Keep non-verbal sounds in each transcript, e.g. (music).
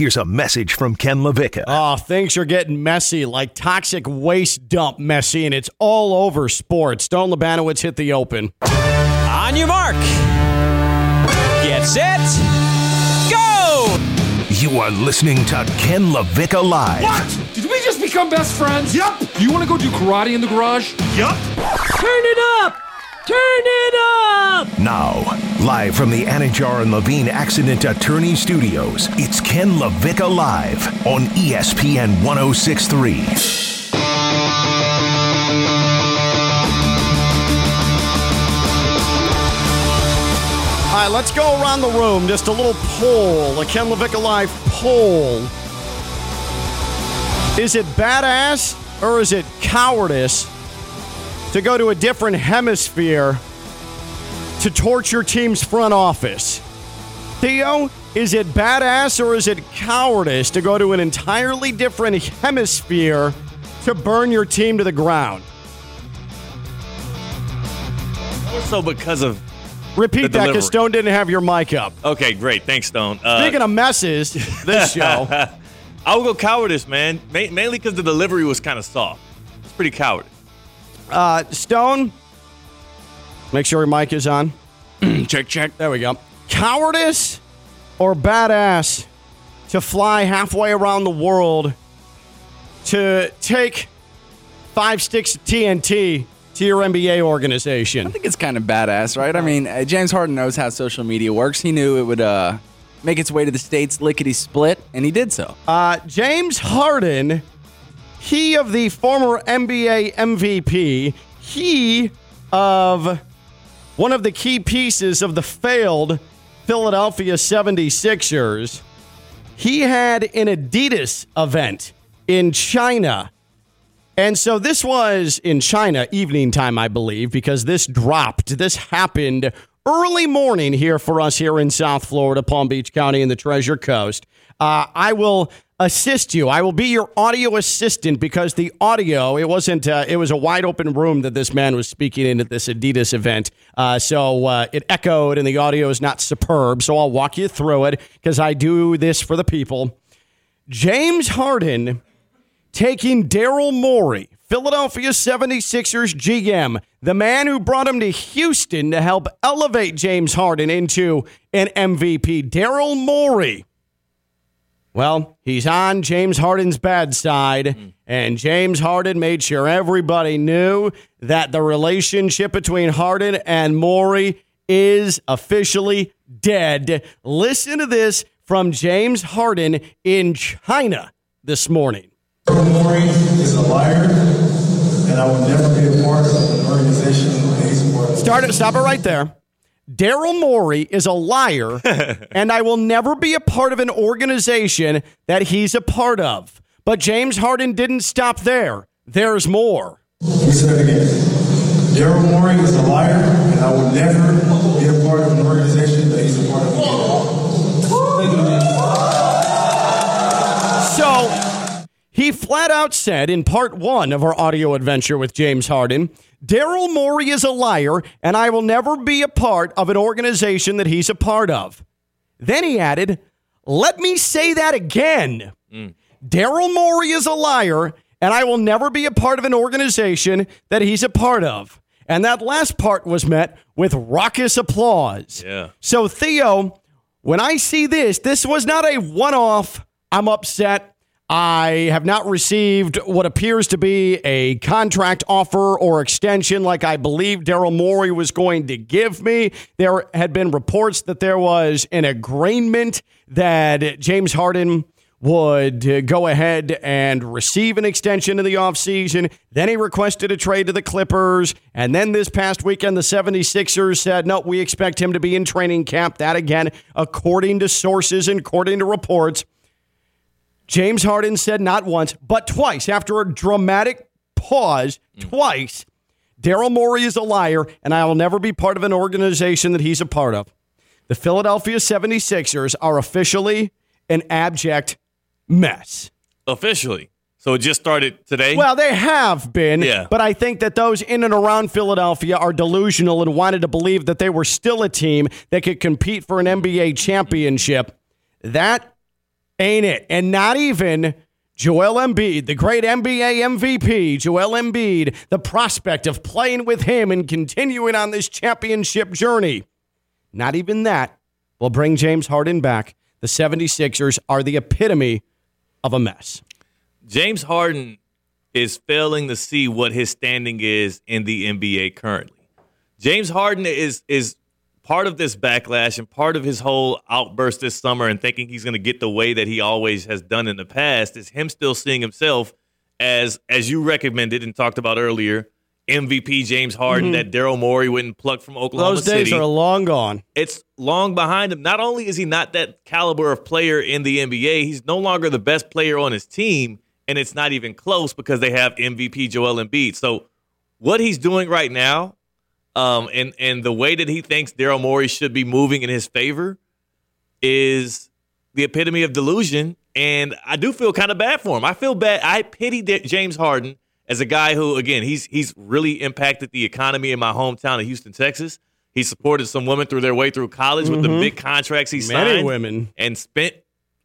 here's a message from Ken LaVicka. Oh, ah, things are getting messy, like toxic waste dump messy, and it's all over sports. Stone Labanowitz hit the open. On your mark. Get set. Go! You are listening to Ken LaVicka Live. What? Did we just become best friends? Yup. You want to go do karate in the garage? Yup. Turn it up! Turn it up! Now, live from the Anajar and Levine Accident Attorney Studios, it's Ken LaVicka Live on ESPN 1063. All right, let's go around the room. Just a little poll, a Ken LaVicka Live poll. Is it badass or is it cowardice to go to a different hemisphere to torture team's front office? Theo, is it badass or is it cowardice to go to an entirely different hemisphere to burn your team to the ground? So because of Repeat that because Stone didn't have your mic up. okay, great, thanks, Stone. Uh, Speaking of messes, (laughs) this (laughs) show. I'll go cowardice, man. Ma- mainly because the delivery was kind of soft. It's pretty cowardice. Uh, Stone, make sure your mic is on. (clears throat) check, check. There we go. Cowardice or badass to fly halfway around the world to take five sticks of TNT to your NBA organization? I think it's kind of badass, right? I mean, uh, James Harden knows how social media works. He knew it would uh, make its way to the states lickety split, and he did so. Uh, James Harden, he of the former NBA MVP, he of one of the key pieces of the failed Philadelphia 76ers, he had an Adidas event in China. And so this was in China evening time, I believe, because this dropped. This happened early morning here for us here in South Florida, Palm Beach County, and the Treasure Coast. Uh, I will assist you. I will be your audio assistant because the audio it wasn't. Uh, it was a wide open room that this man was speaking in at this Adidas event. Uh, so uh, it echoed, and the audio is not superb. So I'll walk you through it because I do this for the people. James Harden taking Daryl Morey, Philadelphia 76ers GM, the man who brought him to Houston to help elevate James Harden into an MVP. Daryl Morey. Well, he's on James Harden's bad side, and James Harden made sure everybody knew that the relationship between Harden and Morey is officially dead. Listen to this from James Harden in China this morning. Morey is a liar, and I will never be a part of an organization that he's a part of. Start it, stop it right there. Daryl Morey is a liar, (laughs) and I will never be a part of an organization that he's a part of. But James Harden didn't stop there. There's more. He said it again. Daryl Morey is a liar, and I will never be a part of an organization that he's a part of. So he flat out said in part one of our audio adventure with James Harden Daryl Morey is a liar, and I will never be a part of an organization that he's a part of. Then he added, Let me say that again. Daryl Morey is a liar, and I will never be a part of an organization that he's a part of. And that last part was met with raucous applause. Yeah. So, Theo, when I see this, this was not a one off, I'm upset. I have not received what appears to be a contract offer or extension like I believe Daryl Morey was going to give me. There had been reports that there was an agreement that James Harden would go ahead and receive an extension in the offseason. Then he requested a trade to the Clippers. And then this past weekend, the 76ers said, no, we expect him to be in training camp. That again, according to sources and according to reports. James Harden said not once, but twice after a dramatic pause, mm. twice, Daryl Morey is a liar, and I will never be part of an organization that he's a part of. The Philadelphia 76ers are officially an abject mess. Officially. So it just started today? Well, they have been, Yeah. but I think that those in and around Philadelphia are delusional and wanted to believe that they were still a team that could compete for an NBA championship. That Ain't it? And not even Joel Embiid, the great NBA MVP, Joel Embiid, the prospect of playing with him and continuing on this championship journey. Not even that will bring James Harden back. The 76ers are the epitome of a mess. James Harden is failing to see what his standing is in the NBA currently. James Harden is is part of this backlash and part of his whole outburst this summer and thinking he's going to get the way that he always has done in the past is him still seeing himself as as you recommended and talked about earlier MVP James Harden mm-hmm. that Daryl Morey wouldn't pluck from Oklahoma Those days City. are long gone. it's long behind him. Not only is he not that caliber of player in the NBA, he's no longer the best player on his team, and it's not even close because they have MVP Joel Embiid. So what he's doing right now, um, and and the way that he thinks Daryl Morey should be moving in his favor, is the epitome of delusion. And I do feel kind of bad for him. I feel bad. I pity Da- James Harden as a guy who, again, he's he's really impacted the economy in my hometown of Houston, Texas. He supported some women through their way through college with the big contracts he Mm-hmm. Many signed. women. and spent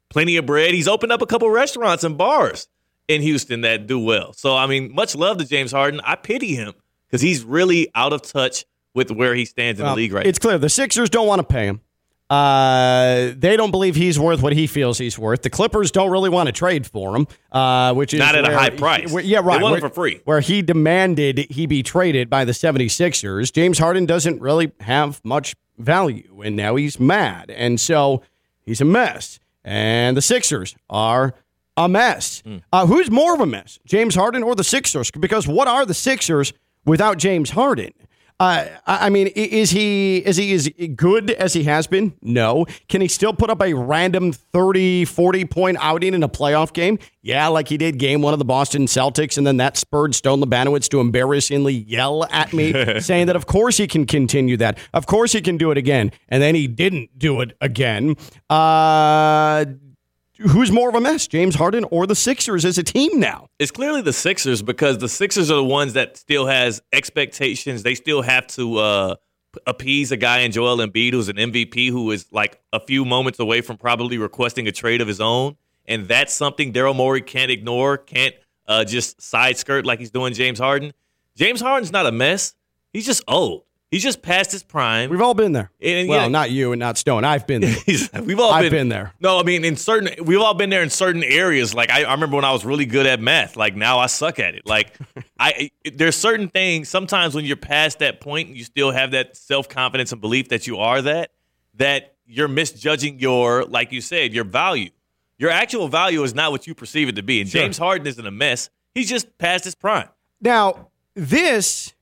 plenty of bread. He's opened up a couple restaurants and bars in Houston that do well. So I mean, much love to James Harden. I pity him because he's really out of touch with where he stands in Well, the league right now. It's clear the Sixers don't want to pay him. Uh, they don't believe he's worth what he feels he's worth. The Clippers don't really want to trade for him, uh, which is Not at a high price. where- yeah, They right. want him where- for free. Where he demanded he be traded by the 76ers. James Harden doesn't really have much value, and now he's mad. And so he's a mess. And the Sixers are a mess. Hmm. Uh, who's more of a mess, James Harden or the Sixers? Because what are the Sixers without James Harden? Uh, I I mean, is he is he as good as he has been? No. Can he still put up a random 30, 40 point outing in a playoff game? Yeah, like he did game one of the Boston Celtics, and then that spurred Stone Labanowitz to embarrassingly yell at me, (laughs) saying that of course he can continue that. Of course he can do it again. And then he didn't do it again. Uh, who's more of a mess, James Harden or the Sixers as a team now? it's clearly the Sixers because the Sixers are the ones that still has expectations. They still have to uh, appease a guy in Joel Embiid who's an MVP who is like a few moments away from probably requesting a trade of his own, and that's something Daryl Morey can't ignore. Can't uh, just side skirt like he's doing James Harden. James Harden's not a mess. He's just old. He's just past his prime. We've all been there. And, well, yeah. not you and not Stone. I've been there. (laughs) We've all I've been, been there. No, I mean in certain we've all been there in certain areas. Like I, I remember when I was really good at math. Like now I suck at it. Like (laughs) I there's certain things sometimes when you're past that point and you still have that self confidence and belief that you are that that you're misjudging your like you said your value. Your actual value is not what you perceive it to be. And James Harden isn't a mess. He's just past his prime. Now, this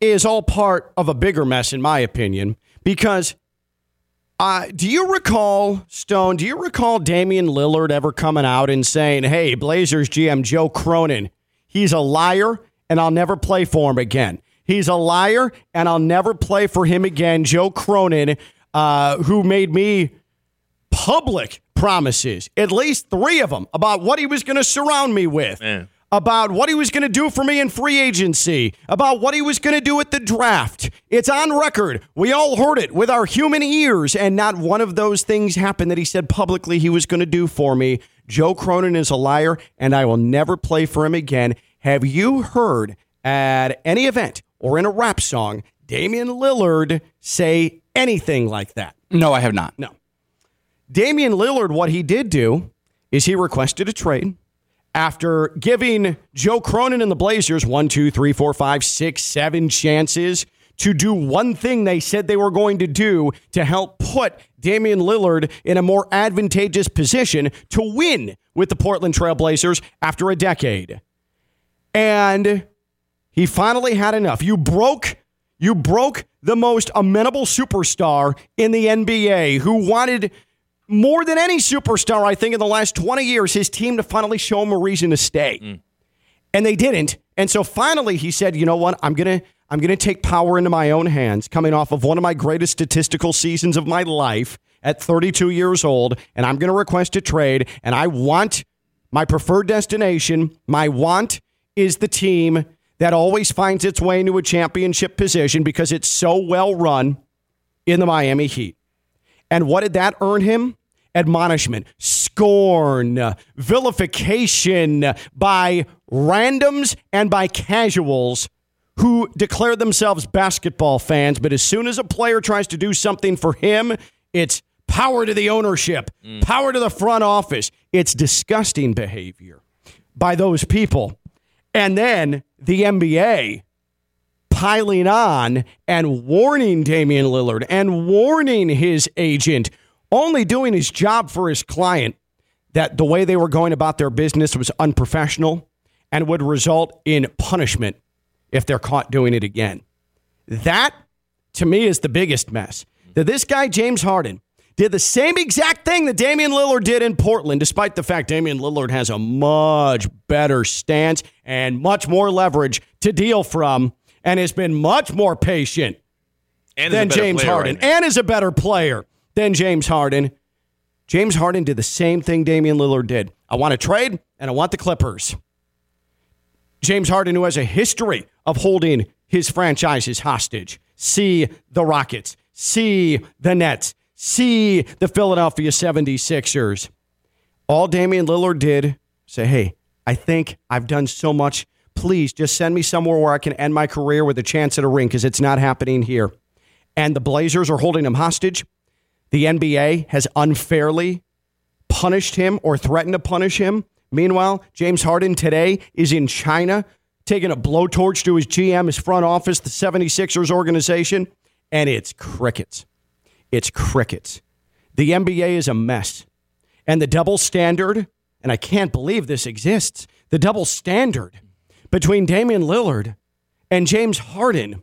is all part of a bigger mess, in my opinion, because uh, do you recall, Stone, do you recall Damian Lillard ever coming out and saying, hey, Blazers GM Joe Cronin, he's a liar and I'll never play for him again? He's a liar and I'll never play for him again. Joe Cronin, uh, who made me public promises, at least three of them, about what he was going to surround me with, Man. About what he was going to do for me in free agency, about what he was going to do at the draft. It's on record. We all heard it with our human ears, and not one of those things happened that he said publicly he was going to do for me. Joe Cronin is a liar, and I will never play for him again. Have you heard at any event or in a rap song Damian Lillard say anything like that? No, I have not. No. Damian Lillard, what he did do is he requested a trade after giving Joe Cronin and the Blazers one, two, three, four, five, six, seven chances to do one thing they said they were going to do to help put Damian Lillard in a more advantageous position to win with the Portland Trailblazers after a decade. And he finally had enough. You broke you broke the most amenable superstar in the NBA who wanted more than any superstar, I think, in the last 20 years, his team to finally show him a reason to stay. Mm. And they didn't. And so finally he said, you know what? I'm gonna I'm gonna take power into my own hands, coming off of one of my greatest statistical seasons of my life at 32 years old, and I'm gonna request a trade, and I want my preferred destination, my want is the team that always finds its way into a championship position because it's so well run in the Miami Heat. And what did that earn him? admonishment, scorn, vilification by randoms and by casuals who declare themselves basketball fans, but as soon as a player tries to do something for him, it's power to the ownership, mm. power to the front office. It's disgusting behavior by those people. And then the NBA piling on and warning Damian Lillard and warning his agent, only doing his job for his client, that the way they were going about their business was unprofessional and would result in punishment if they're caught doing it again. That, to me, is the biggest mess. That this guy, James Harden, did the same exact thing that Damian Lillard did in Portland, despite the fact Damian Lillard has a much better stance and much more leverage to deal from and has been much more patient And than James Harden right and is a better player than James Harden. James Harden did the same thing Damian Lillard did. I want to trade and I want the Clippers. James Harden, who has a history of holding his franchises hostage. See the Rockets. See the Nets. See the Philadelphia 76ers. All Damian Lillard did say, hey, I think I've done so much. Please just send me somewhere where I can end my career with a chance at a ring because it's not happening here. And the Blazers are holding him hostage. The NBA has unfairly punished him or threatened to punish him. Meanwhile, James Harden today is in China taking a blowtorch to his GM, his front office, the 76ers organization, and it's crickets. It's crickets. The NBA is a mess. And the double standard, and I can't believe this exists, the double standard between Damian Lillard and James Harden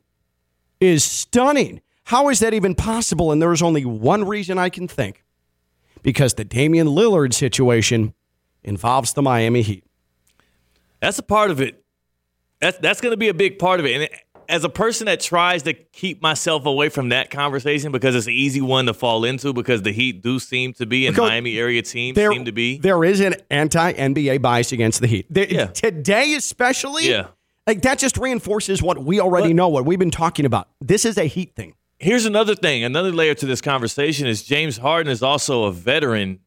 is stunning. How is that even possible? And there's only one reason I can think because the Damian Lillard situation involves the Miami Heat. That's a part of it. That's that's going to be a big part of it. And as a person that tries to keep myself away from that conversation because it's an easy one to fall into because the Heat do seem to be and Because Miami area teams There, seem to be. there is an anti NBA bias against the Heat. There- Yeah. Today, especially, Yeah. like that just reinforces what we already But- know, what we've been talking about. This is a Heat thing. Here's another thing, another layer to this conversation is James Harden is also a veteran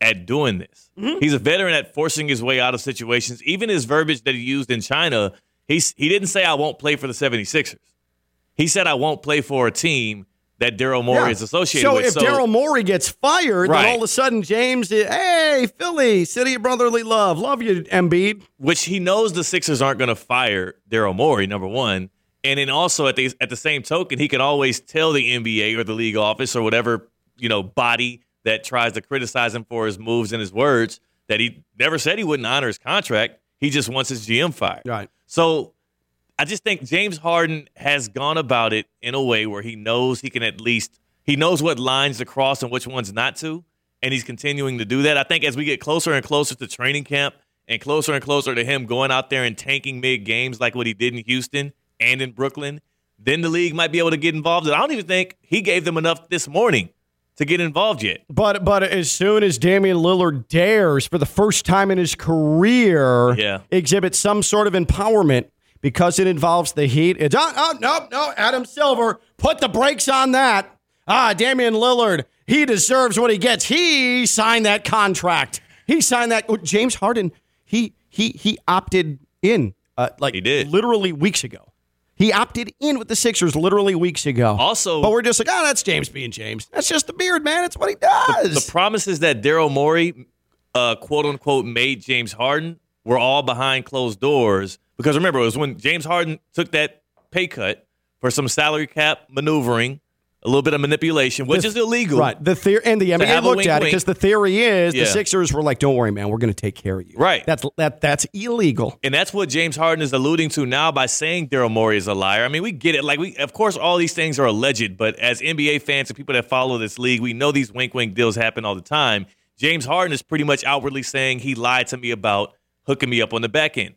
at doing this. Mm-hmm. He's a veteran at forcing his way out of situations. Even his verbiage that he used in China, he's, he didn't say, I won't play for the 76ers. He said, I won't play for a team that Daryl Morey Yeah. is associated with. so with. if Daryl Morey gets fired, Right. then all of a sudden James, hey, Philly, city of brotherly love, love you, Embiid. which he knows the Sixers aren't going to fire Daryl Morey, number one. And then also at the at the same token, he can always tell the NBA or the league office or whatever you know body that tries to criticize him for his moves and his words that he never said he wouldn't honor his contract. He just wants his GM fired. Right. So I just think James Harden has gone about it in a way where he knows he can at least he knows what lines to cross and which ones not to, and he's continuing to do that. I think as we get closer and closer to training camp and closer and closer to him going out there and tanking mid games like what he did in Houston and in Brooklyn, then the league might be able to get involved. And I don't even think he gave them enough this morning to get involved yet. But but as soon as Damian Lillard dares for the first time in his career Yeah. exhibit some sort of empowerment because it involves the Heat, it's oh, oh no no Adam Silver put the brakes on that. Ah, Damian Lillard, he deserves what he gets. He signed that contract. He signed that. oh, James Harden, he he he opted in uh, like He did. literally weeks ago. He opted in with the Sixers literally weeks ago. Also- but we're just like, oh, that's James being James. That's just the beard, man. It's what he does. The promises that Daryl Morey, uh, quote unquote, made James Harden were all behind closed doors. Because remember, it was when James Harden took that pay cut for some salary cap maneuvering, a little bit of manipulation, which is illegal. Right. The theory and the NBA looked wink, at it because the theory is Yeah. the Sixers were like, "Don't worry, man, we're going to take care of you." Right. That's that. That's illegal. And that's what James Harden is alluding to now by saying Daryl Morey is a liar. I mean, we get it. Like we, of course, all these things are alleged, but as NBA fans and people that follow this league, we know these wink wink deals happen all the time. James Harden is pretty much outwardly saying he lied to me about hooking me up on the back end.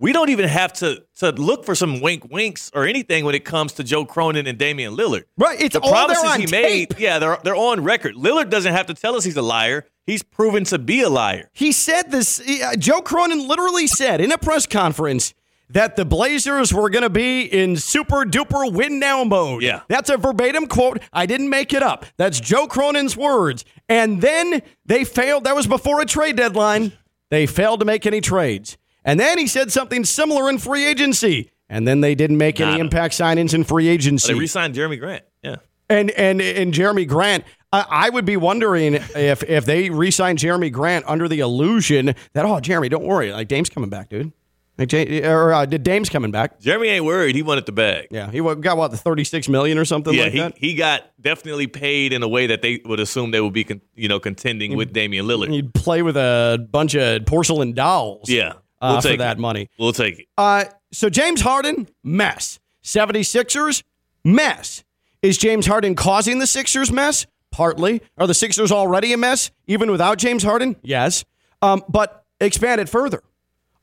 We don't even have to to look for some wink winks or anything when it comes to Joe Cronin and Damian Lillard. Right, it's the all promises on he made. Yeah, they're they're on record. Lillard doesn't have to tell us he's a liar. He's proven to be a liar. He said this. uh, Joe Cronin literally said in a press conference that the Blazers were going to be in super duper win now mode. Yeah. That's a verbatim quote. I didn't make it up. That's Joe Cronin's words. And then they failed. That was before a trade deadline. They failed to make any trades. And then he said something similar in free agency. And then they didn't make any impact signings in free agency. They re-signed Jerami Grant. Yeah. And and and Jerami Grant, I, I would be wondering if if they re-signed Jerami Grant under the illusion that oh Jerami, don't worry, like Dame's coming back, dude. Like or uh, did Dame's coming back? Jerami ain't worried. He wanted the bag. Yeah, he got what the thirty six million or something Yeah, like he, that. he got definitely paid in a way that they would assume they would be, con, you know, contending with Damian Lillard. He'd play with a bunch of porcelain dolls. Yeah, uh, we'll for that it. money. We'll take it. Uh, so James Harden, mess. 76ers, mess. Is James Harden causing the Sixers mess? Partly. Are the Sixers already a mess, even without James Harden? Yes. Um, but expand it further.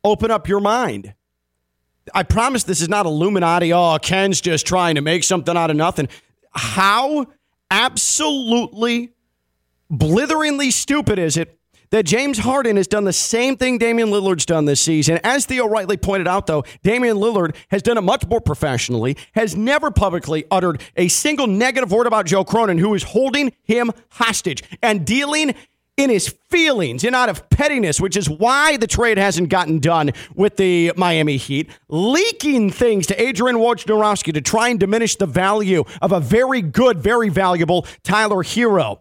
Open up your mind. I promise this is not Illuminati. Oh, Ken's just trying to make something out of nothing. How absolutely blitheringly stupid is it that James Harden has done the same thing Damian Lillard's done this season? As Theo rightly pointed out, though, Damian Lillard has done it much more professionally, has never publicly uttered a single negative word about Joe Cronin, who is holding him hostage and dealing in his feelings and out of pettiness, which is why the trade hasn't gotten done with the Miami Heat, leaking things to Adrian Wojnarowski to try and diminish the value of a very good, very valuable Tyler Herro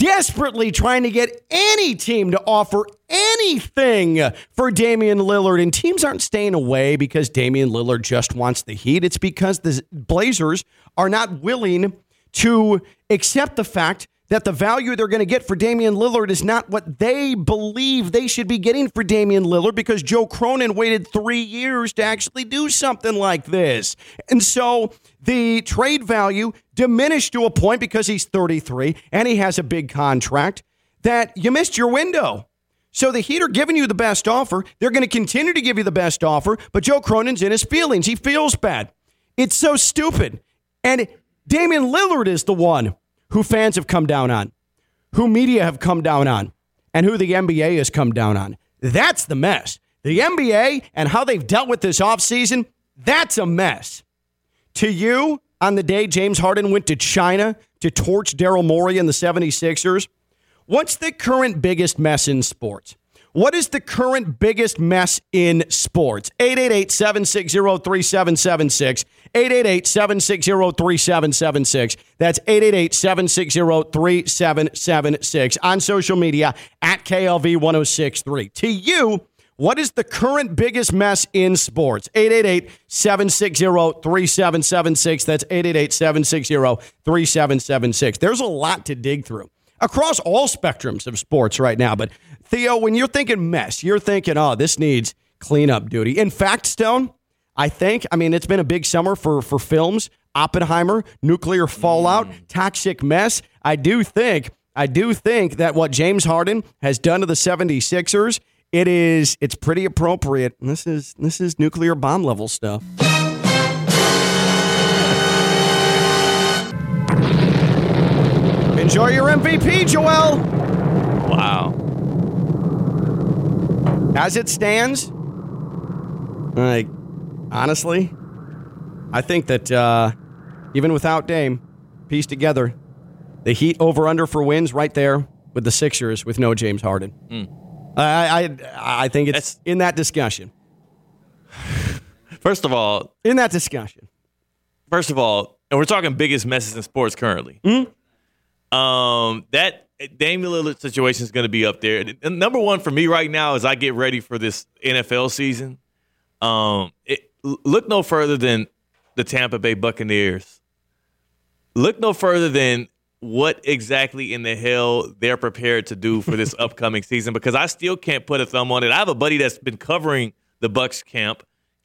desperately trying to get any team to offer anything for Damian Lillard. And teams aren't staying away because Damian Lillard just wants the Heat. It's because the Blazers are not willing to accept the fact that the value they're going to get for Damian Lillard is not what they believe they should be getting for Damian Lillard because Joe Cronin waited three years to actually do something like this. And so the trade value diminished to a point because he's 33 and he has a big contract that you missed your window. So the Heat are giving you the best offer. They're going to continue to give you the best offer, but Joe Cronin's in his feelings. He feels bad. It's so stupid. And Damian Lillard is the one who fans have come down on, who media have come down on, and who the NBA has come down on. That's the mess. The NBA and how they've dealt with this offseason, that's a mess. To you, on the day James Harden went to China to torch Daryl Morey and the 76ers, what's the current biggest mess in sports? What is the current biggest mess in sports? 888 760 3776. 888 760 3776. That's 888 760 3776. On social media at KLV 1063. To you, what is the current biggest mess in sports? 888 760 3776. That's 888 760 3776. There's a lot to dig through across all spectrums of sports right now. But Theo, when you're thinking mess, you're thinking, oh, this needs cleanup duty. In fact, Stone, I think, I mean, it's been a big summer for, for films. Oppenheimer, nuclear fallout, mm. toxic mess. I do think, I do think that what James Harden has done to the 76ers, it is it's pretty appropriate. This is this is nuclear bomb level stuff. Enjoy your MVP, Joel. Wow. As it stands, like honestly, I think that uh, even without Dame, pieced together, the Heat over under for wins right there with the Sixers with no James Harden. I, I I think it's That's- in that discussion. First of all, In that discussion. first of all, and we're talking biggest messes in sports currently. Um, that Damian Lillard situation is going to be up there. And number one for me right now as I get ready for this NFL season. Um, it, look no further than the Tampa Bay Buccaneers. Look no further than what exactly in the hell they're prepared to do for this (laughs) upcoming season because I still can't put a thumb on it. I have a buddy that's been covering the Bucks camp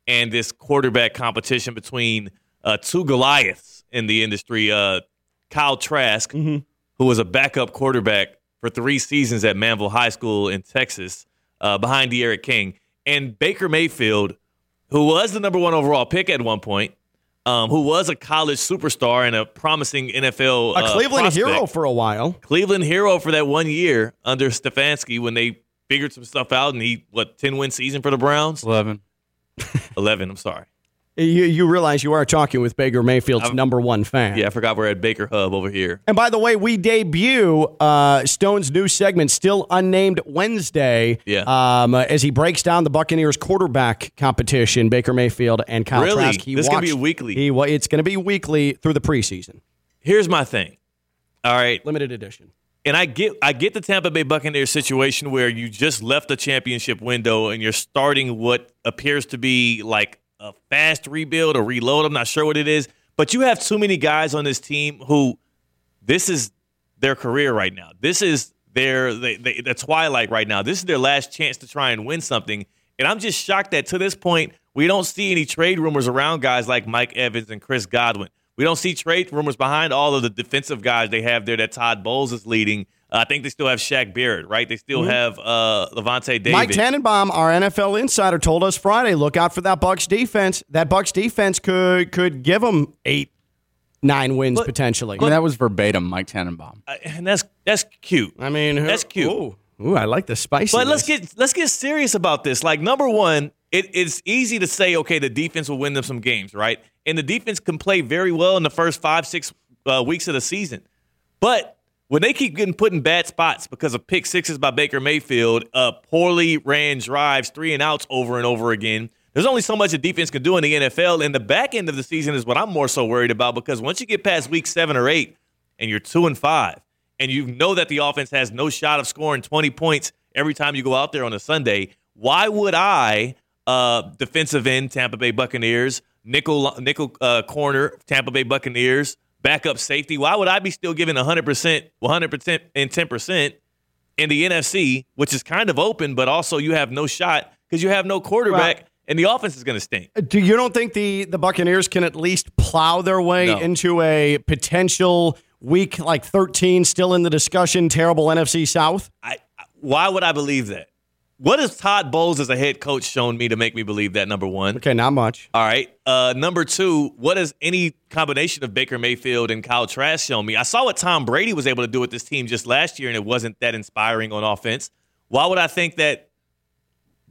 and this quarterback competition between uh, two Goliaths in the industry. Uh, Kyle Trask, who was a backup quarterback for three seasons at Manvel High School in Texas, uh, behind D'Eriq King, and Baker Mayfield, who was the number one overall pick at one point, um, who was a college superstar and a promising NFL A uh, Cleveland prospect. hero for a while. Cleveland hero for that one year under Stefanski when they figured some stuff out and he what ten win season for the Browns. 11. (laughs) 11. I'm sorry. You, you realize you are talking with Baker Mayfield's number one fan. Yeah, I forgot we're at Baker Hub over here. And by the way, we debut uh, Stone's new segment, still unnamed Wednesday. Yeah. Um, as he breaks down the Buccaneers quarterback competition, Baker Mayfield and Kyle Really? Trask. He This gonna be weekly? He, it's going to be weekly through the preseason, Here's my thing. All right. limited edition. and I get I get the Tampa Bay Buccaneers situation where you just left the championship window and you're starting what appears to be like a fast rebuild or reload. I'm not sure what it is, but you have too many guys on this team who this is their career right now. This is their they, they, the twilight right now. This is their last chance to try and win something. And I'm just shocked that to this point we don't see any trade rumors around guys like Mike Evans and Chris Godwin. We don't see trade rumors behind all of the defensive guys they have there that Todd Bowles is leading. Uh, I think they still have Shaq Barrett, right? They still have uh, Lavonte David. Mike Tannenbaum, our NFL insider, told us Friday, look out for that Bucks defense. That Bucks defense could could give them eight, nine wins potentially. I mean, that was verbatim Mike Tannenbaum. Uh, and that's that's cute. I mean, who- That's cute. Ooh, ooh, I like the spicy. But let's get let's get serious about this. Like number one, it, it's easy to say, okay, the defense will win them some games, right? And the defense can play very well in the first five, six uh, weeks of the season. But when they keep getting put in bad spots because of pick sixes by Baker Mayfield, uh, poorly ran drives, three and outs over and over again, there's only so much a defense can do in the NFL. And the back end of the season is what I'm more so worried about because once you get past week seven or eight and you're two and five, and you know that the offense has no shot of scoring 20 points every time you go out there on a Sunday, why would I, uh, defensive end Tampa Bay Buccaneers, nickel nickel uh, corner Tampa Bay Buccaneers, backup safety, why would I be still giving 100%, 100% and 10% in the NFC, which is kind of open, but also you have no shot because you have no quarterback Right. and the offense is going to stink. Do you don't think the the Buccaneers can at least plow their way No. into a potential week like 13 still in the discussion terrible NFC South? I, why would I believe that? What has Todd Bowles as a head coach shown me to make me believe that? Number one. Okay, not much. All right. Uh, number two, what has any combination of Baker Mayfield and Kyle Trask shown me? I saw what Tom Brady was able to do with this team just last year, and it wasn't that inspiring on offense. Why would I think that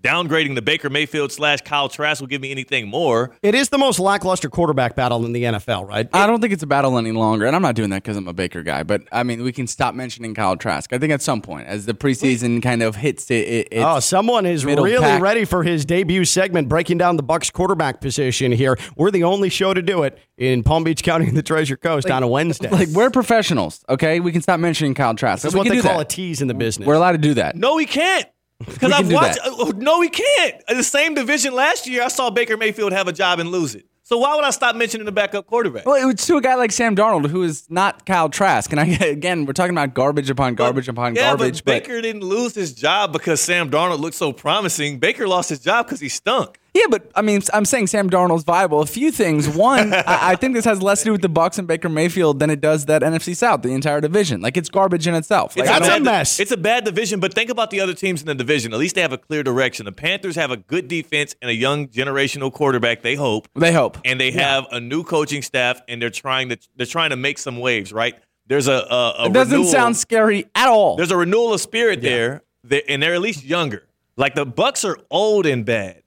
downgrading the Baker Mayfield slash Kyle Trask will give me anything more? It is the most lackluster quarterback battle in the NFL, right? I don't think it's a battle any longer, and I'm not doing that because I'm a Baker guy. But I mean, we can stop mentioning Kyle Trask. I think at some point, as the preseason kind of hits it, it it's, Oh, someone is really pack. ready for his debut segment, breaking down the Bucks quarterback position here. We're the only show to do it in Palm Beach County (laughs) and the Treasure Coast on a Wednesday. like we're professionals. Okay, we can stop mentioning Kyle Trask. That's what they call that. a tease in the business. We're allowed to do that. No, he can't. Because I've watched. uh, no, he can't. In the same division last year, I saw Baker Mayfield have a job and lose it. So why would I stop mentioning the backup quarterback? Well, it's to a guy like Sam Darnold, who is not Kyle Trask. And I, (laughs) again, we're talking about garbage upon garbage upon yeah, garbage. but Baker didn't lose his job because Sam Darnold looked so promising. Baker lost his job because he stunk. Yeah, but I mean, I'm saying Sam Darnold's viable. A few things. One, (laughs) I, I think this has less to do with the Bucks and Baker Mayfield than it does that NFC South, the entire division. Like it's garbage in itself. Like, It's I a bad- mess. It's a bad division, but think about the other teams in the division. At least they have a clear direction. The Panthers have a good defense and a young generational quarterback. They hope, they hope. and they have a new coaching staff, and they're trying to they're trying to make some waves. Right? There's a, a, a It doesn't renewal- sound scary at all. There's a renewal of spirit there, and they're at least younger. Like the Bucks are old and bad.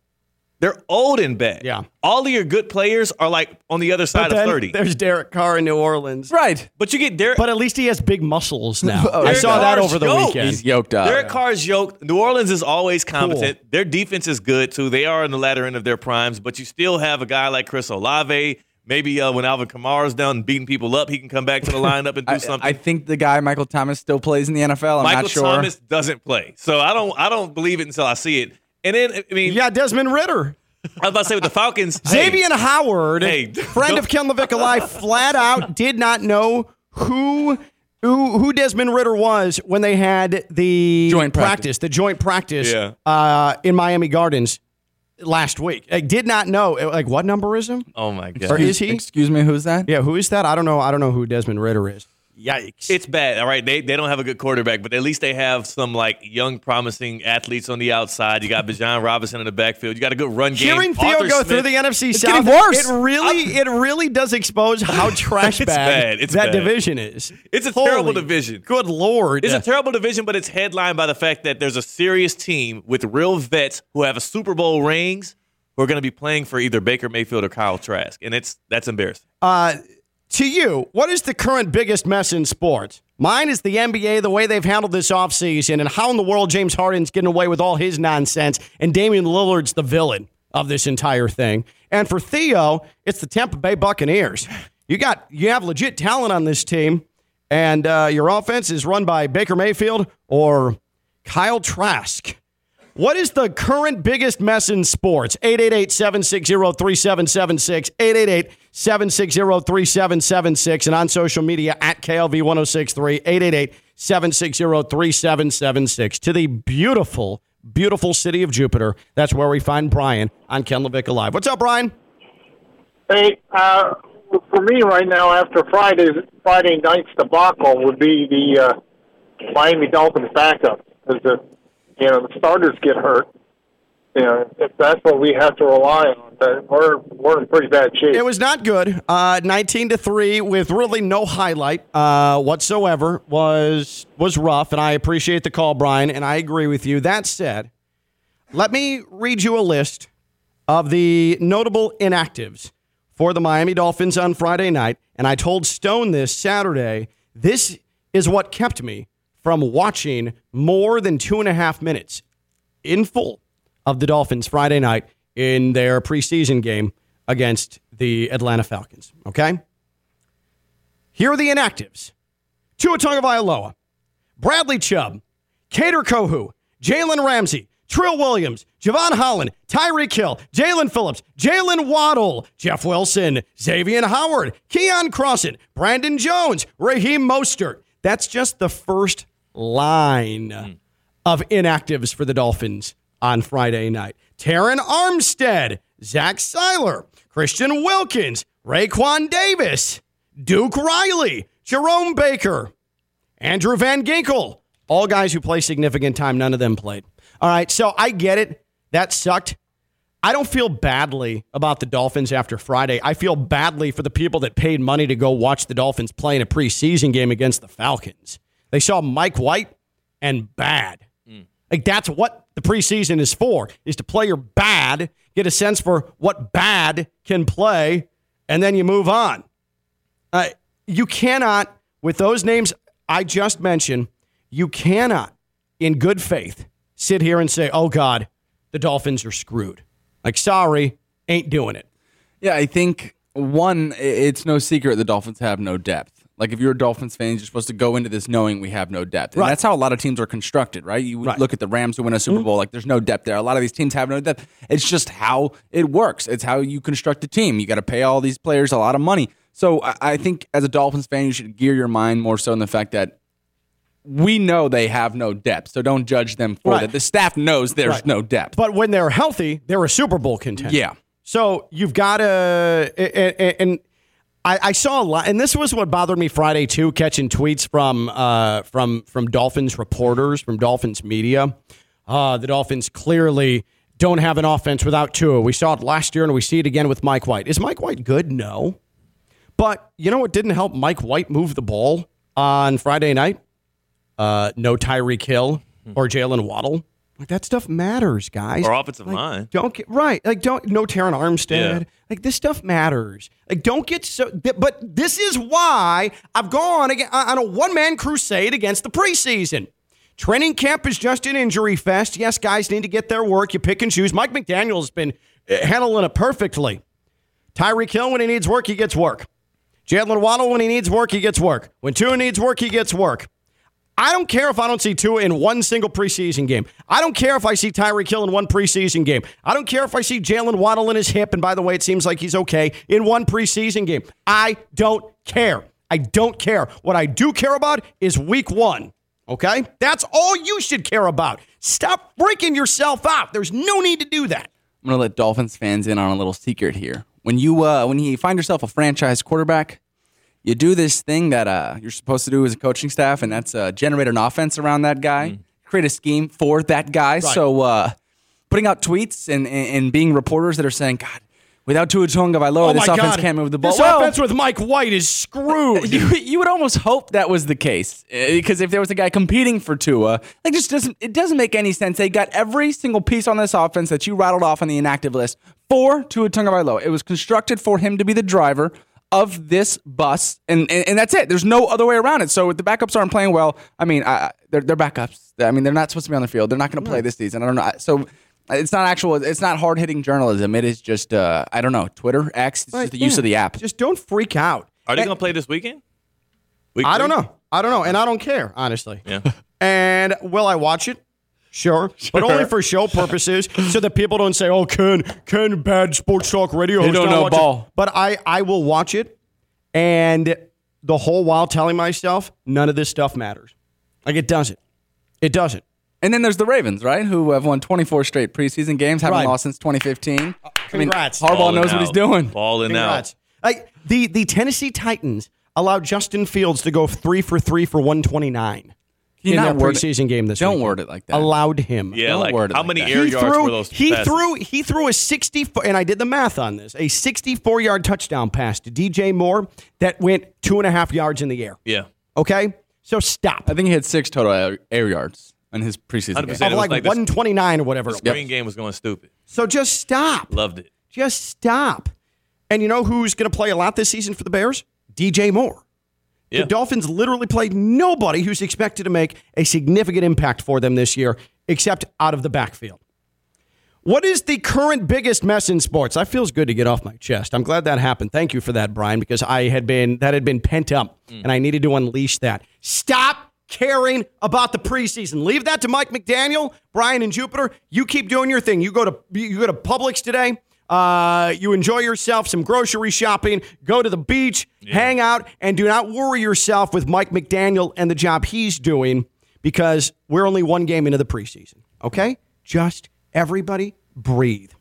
They're old and bad. Yeah. All of your good players are like on the other side But of then 30. There's Derek Carr in New Orleans. right. But you get Derek. But at least he has big muscles now. Oh, (laughs) I Derek saw that over the yoked. weekend. He's yoked up. Derek Carr's yoked. New Orleans is always competent. Their defense is good too. They are in the latter end of their primes, but you still have a guy like Chris Olave. Maybe uh, when Alvin Kamara's down and beating people up, he can come back to the (laughs) lineup and do I, something. I think the guy Michael Thomas still plays in the NFL. I'm Michael not sure. Thomas doesn't play, so I don't. I don't believe it until I see it. And then I mean, yeah, Desmond Ridder. I was about to say with the Falcons, (laughs) hey, Xavier Howard, Hey, friend of Ken LaVicka Live, flat out did not know who who who Desmond Ridder was when they had the Joint practice. the joint practice Yeah. uh, in Miami Gardens last week. I did not know. Like, what number is him? Oh my god, Or is he? Excuse me, who's that? Yeah, who is that? I don't know. I don't know who Desmond Ridder is. Yikes! It's bad. All right, they they don't have a good quarterback, but at least they have some like young, promising athletes on the outside. You got Bijan Robinson in the backfield. You got a good run game. Hearing Theo Arthur go Smith- through the NFC It's South, worse. it really, it really does expose how (laughs) trash It's bad. It's that bad. division is. It's a terrible division. Good lord! It's a terrible division, but it's headlined by the fact that there's a serious team with real vets who have a Super Bowl rings, who are going to be playing for either Baker Mayfield or Kyle Trask, and it's that's embarrassing. Uh, to you, what is the current biggest mess in sports? Mine is the NBA, the way they've handled this offseason, and how in the world James Harden's getting away with all his nonsense, and Damian Lillard's the villain of this entire thing. And for Theo, it's the Tampa Bay Buccaneers. You got you have legit talent on this team, and uh, your offense is run by Baker Mayfield or Kyle Trask. What is the current biggest mess in sports? 888 760 3776. 888 760 3776. And on social media at KLV 1063. 888 760 3776. To the beautiful, beautiful city of Jupiter. That's where we find Brian on Ken LaVicka Live. What's up, Brian? Hey, uh, for me right now, after Friday's Friday night's debacle, would be the uh, Miami Dolphins backup. Because the you know the starters get hurt. Know, if that's what we have to rely on, then we're we're in pretty bad shape. It was not good. Uh, 19 to 3 with really no highlight uh, whatsoever was was rough, and I appreciate the call, Brian, and I agree with you. That said, let me read you a list of the notable inactives for the Miami Dolphins on Friday night, and I told Stone this Saturday. This is what kept me from watching more than two and a half minutes in full of the Dolphins Friday night in their preseason game against the Atlanta Falcons. Okay? Here are the inactives Tua Tagovailoa, Bradley Chubb, Kader Kohou, Jalen Ramsey, Trill Williams, Jevon Holland, Tyreek Hill, Jaelan Phillips, Jaylen Waddle, Jeff Wilson, Xavier Howard, Keion Crossen, Brandon Jones, Raheem Mostert. That's just the first line hmm. of inactives for the Dolphins on Friday night. Terron Armstead, Zach Sieler, Christian Wilkins, Raekwon Davis, Duke Riley, Jerome Baker, Andrew Van Ginkel. All guys who play significant time, none of them played. All right, so I get it. That sucked. I don't feel badly about the Dolphins after Friday. I feel badly for the people that paid money to go watch the Dolphins play in a preseason game against the Falcons. They saw Mike White and bad. Like that's what the preseason is for, is to play your bad, get a sense for what bad can play, and then you move on. Uh, you cannot, with those names I just mentioned, you cannot, in good faith, sit here and say, oh God, the Dolphins are screwed. Like, sorry, ain't doing it. Yeah, I think one, it's no secret the Dolphins have no depth. Like if you're a Dolphins fan, you're supposed to go into this knowing we have no depth, and Right. that's how a lot of teams are constructed, right? You Right. look at the Rams who win a Super mm-hmm. Bowl, like there's no depth there. A lot of these teams have no depth. It's just how it works. It's how you construct a team. You got to pay all these players a lot of money. So I, I think as a Dolphins fan, you should gear your mind more so in the fact that we know they have no depth, so don't judge them for Right. that. The staff knows there's Right. no depth. But when they're healthy, they're a Super Bowl contender. Yeah. So you've got to, and I, I saw a lot, and this was what bothered me Friday too, catching tweets from uh, from from Dolphins reporters, from Dolphins media. Uh, the Dolphins clearly don't have an offense without Tua. We saw it last year, and we see it again with Mike White. Is Mike White good? No. But you know what didn't help Mike White move the ball on Friday night? Uh, no Tyreek Hill or Jaylen Waddle. Like that stuff matters, guys. Or offensive Like, line. Don't get right. Like don't no Terron Armstead. Yeah. Like this stuff matters. Like don't get so. But this is why I've gone again on a one man crusade against the preseason. Training camp is just an injury fest. Yes, guys need to get their work. You pick and choose. Mike McDaniel's been uh, handling it perfectly. Tyreek Hill, when he needs work, he gets work. Jaylen Waddle, when he needs work, he gets work. When Tua needs work, he gets work. I don't care if I don't see Tua in one single preseason game. I don't care if I see Tyreek Hill in one preseason game. I don't care if I see Jaylen Waddle in his hip, and by the way, it seems like he's okay in one preseason game. I don't care. I don't care. What I do care about is week one. Okay? That's all you should care about. Stop freaking yourself out. There's no need to do that. I'm gonna let Dolphins fans in on a little secret here. When you uh, when you find yourself a franchise quarterback, you do this thing that uh, you're supposed to do as a coaching staff, and that's uh, generate an offense around that guy, create a scheme for that guy. So uh, putting out tweets and, and and being reporters that are saying, "God, Without Tua Tagovailoa, Oh this offense God. can't move the ball. This Well, offense with Mike White is screwed. (laughs) you, you would almost hope that was the case because if there was a guy competing for Tua, like just doesn't it doesn't make any sense. They got every single piece on this offense that you rattled off on the inactive list for Tua Tagovailoa. It was constructed for him to be the driver of this bus, and, and and that's it. There's no other way around it. So if the backups aren't playing well, I mean, I, they're they're backups. I mean, they're not supposed to be on the field. They're not going to play this season. I don't know. So. It's not actual. It's not hard hitting journalism. It is just uh, I don't know Twitter X. It's just the use of the app. Just don't freak out. Are they And- going to play this weekend? Week I don't know. I don't know, and I don't care honestly. Yeah. And will I watch it? (laughs) Sure, but only for show purposes, so that people don't say, "Oh, Ken, Ken, bad sports talk radio." They host, don't don't know watch it." ball. But I, I will watch it, and the whole while telling myself none of this stuff matters. Like it doesn't. It doesn't. And then there's the Ravens, right? Who have won 24 straight preseason games, haven't Right. lost since 2015. Congrats. Uh, I mean, Harbaugh Balling knows what he's doing. Balling out. Congrats. Like the the Tennessee Titans allowed Justin Fields to go three for three for one twenty nine you in not their it- preseason game this Don't weekend. word it like that. Allowed him. Yeah, Don't like word it how like many that. air he yards threw, were those? He passes? threw he threw a 64 and I did the math on this. A 64 yard touchdown pass to DJ Moore that went two and a half yards in the air. Yeah. Okay? So stop. I think he had six total air, air yards in his preseason 100%. game. Of like, like 129 or whatever. it was. Green game was going stupid. So just stop. Loved it. Just stop. And you know who's going to play a lot this season for the Bears? DJ Moore. Yeah. The Dolphins literally played nobody who's expected to make a significant impact for them this year, except out of the backfield. What is the current biggest mess in sports? That feels good to get off my chest. I'm glad that happened. Thank you for that, Brian, because I had been that had been pent up mm. and I needed to unleash that. Stop caring about the preseason. Leave that to Mike McDaniel, Brian and Jupiter. You keep doing your thing. You go to you go to Publix today. Uh, you enjoy yourself some grocery shopping, go to the beach, hang out, and do not worry yourself with Mike McDaniel and the job he's doing because we're only one game into the preseason. Okay? Just everybody breathe.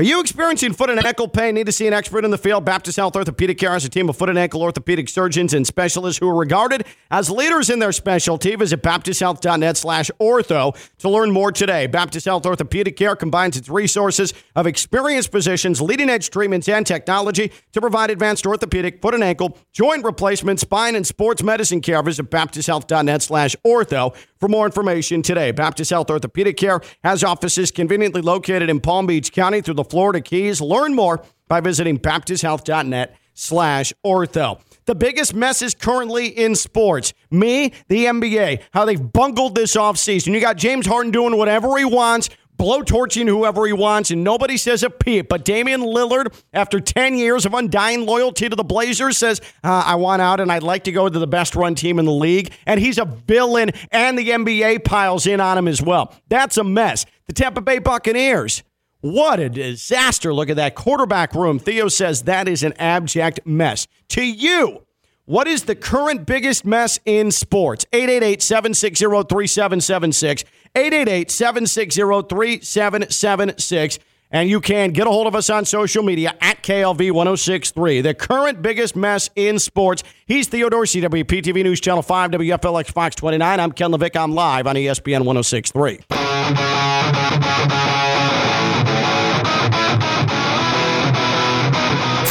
Are you experiencing foot and ankle pain? Need to see an expert in the field? Baptist Health Orthopedic Care has a team of foot and ankle orthopedic surgeons and specialists who are regarded as leaders in their specialty. Visit baptisthealth.net slash ortho to learn more today. Baptist Health Orthopedic Care combines its resources of experienced physicians, leading edge treatments, and technology to provide advanced orthopedic, foot and ankle, joint replacement, spine, and sports medicine care. Visit baptisthealth.net slash ortho for more information today. Baptist Health Orthopedic Care has offices conveniently located in Palm Beach County through the Florida Keys. Learn more by visiting baptisthealth.net slash ortho. The biggest mess is currently in sports. Me, the NBA, how they've bungled this offseason. You got James Harden doing whatever he wants, blowtorching whoever he wants, and nobody says a peep. But Damian Lillard, after 10 years of undying loyalty to the Blazers, says, uh, I want out and I'd like to go to the best run team in the league. And he's a villain, and the NBA piles in on him as well. That's a mess. The Tampa Bay Buccaneers. What a disaster. Look at that quarterback room. Theo says that is an abject mess. To you, what is the current biggest mess in sports? 888 760 3776. 888 760 3776. And you can get a hold of us on social media at KLV 1063. The current biggest mess in sports. He's Theo Dorsey, WPTV News Channel 5, WFLX Fox 29. I'm Ken LaVicka. I'm live on ESPN 1063.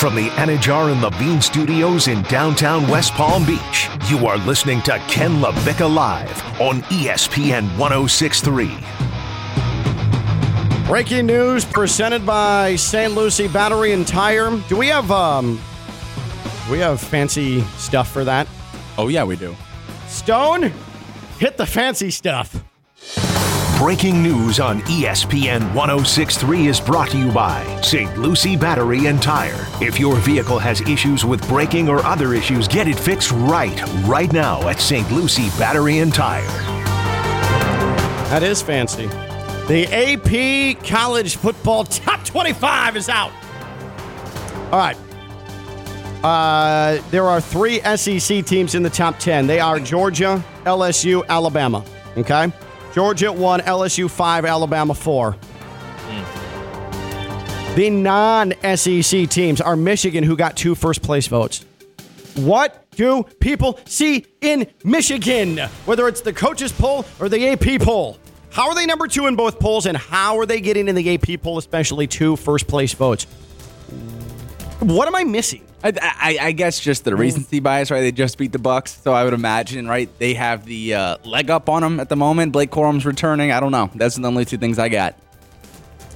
From the Anidjar and Levine Studios in downtown West Palm Beach, you are listening to Ken LaVicka Live on ESPN 1063. Breaking news presented by St. Lucie Battery and Tire. Do we have um we have fancy stuff for that? Oh, yeah, we do. Stone, hit the fancy stuff. Breaking news on ESPN 1063 is brought to you by St. Lucie Battery and Tire. If your vehicle has issues with braking or other issues, get it fixed right, right now at St. Lucie Battery and Tire. That is fancy. The AP College Football Top 25 is out. All right. Uh, there are three SEC teams in the top 10. They are Georgia, LSU, Alabama. Okay? Georgia 1, LSU 5, Alabama 4. The non SEC teams are Michigan, who got two first place votes. What do people see in Michigan? Whether it's the coaches poll or the AP poll. How are they number two in both polls, and how are they getting in the AP poll, especially two first place votes? What am I missing? I, I, I guess just the recency bias, right? They just beat the Bucks, so I would imagine, right? They have the uh, leg up on them at the moment. Blake Corum's returning. I don't know. That's the only two things I got.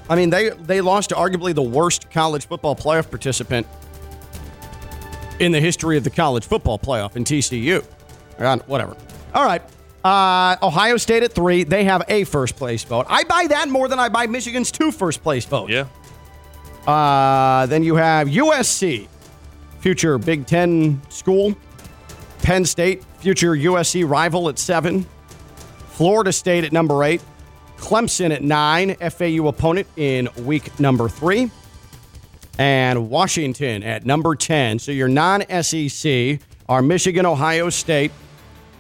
I mean, they they lost to arguably the worst college football playoff participant in the history of the college football playoff in TCU. Uh, Whatever. All right. Uh, Ohio State at three. They have a first place vote. I buy that more than I buy Michigan's two first place votes. Yeah. Uh, then you have USC, future Big Ten school. Penn State, future USC rival at seven. Florida State at number eight. Clemson at nine, FAU opponent in week number three. And Washington at number 10. So your non SEC are Michigan, Ohio State,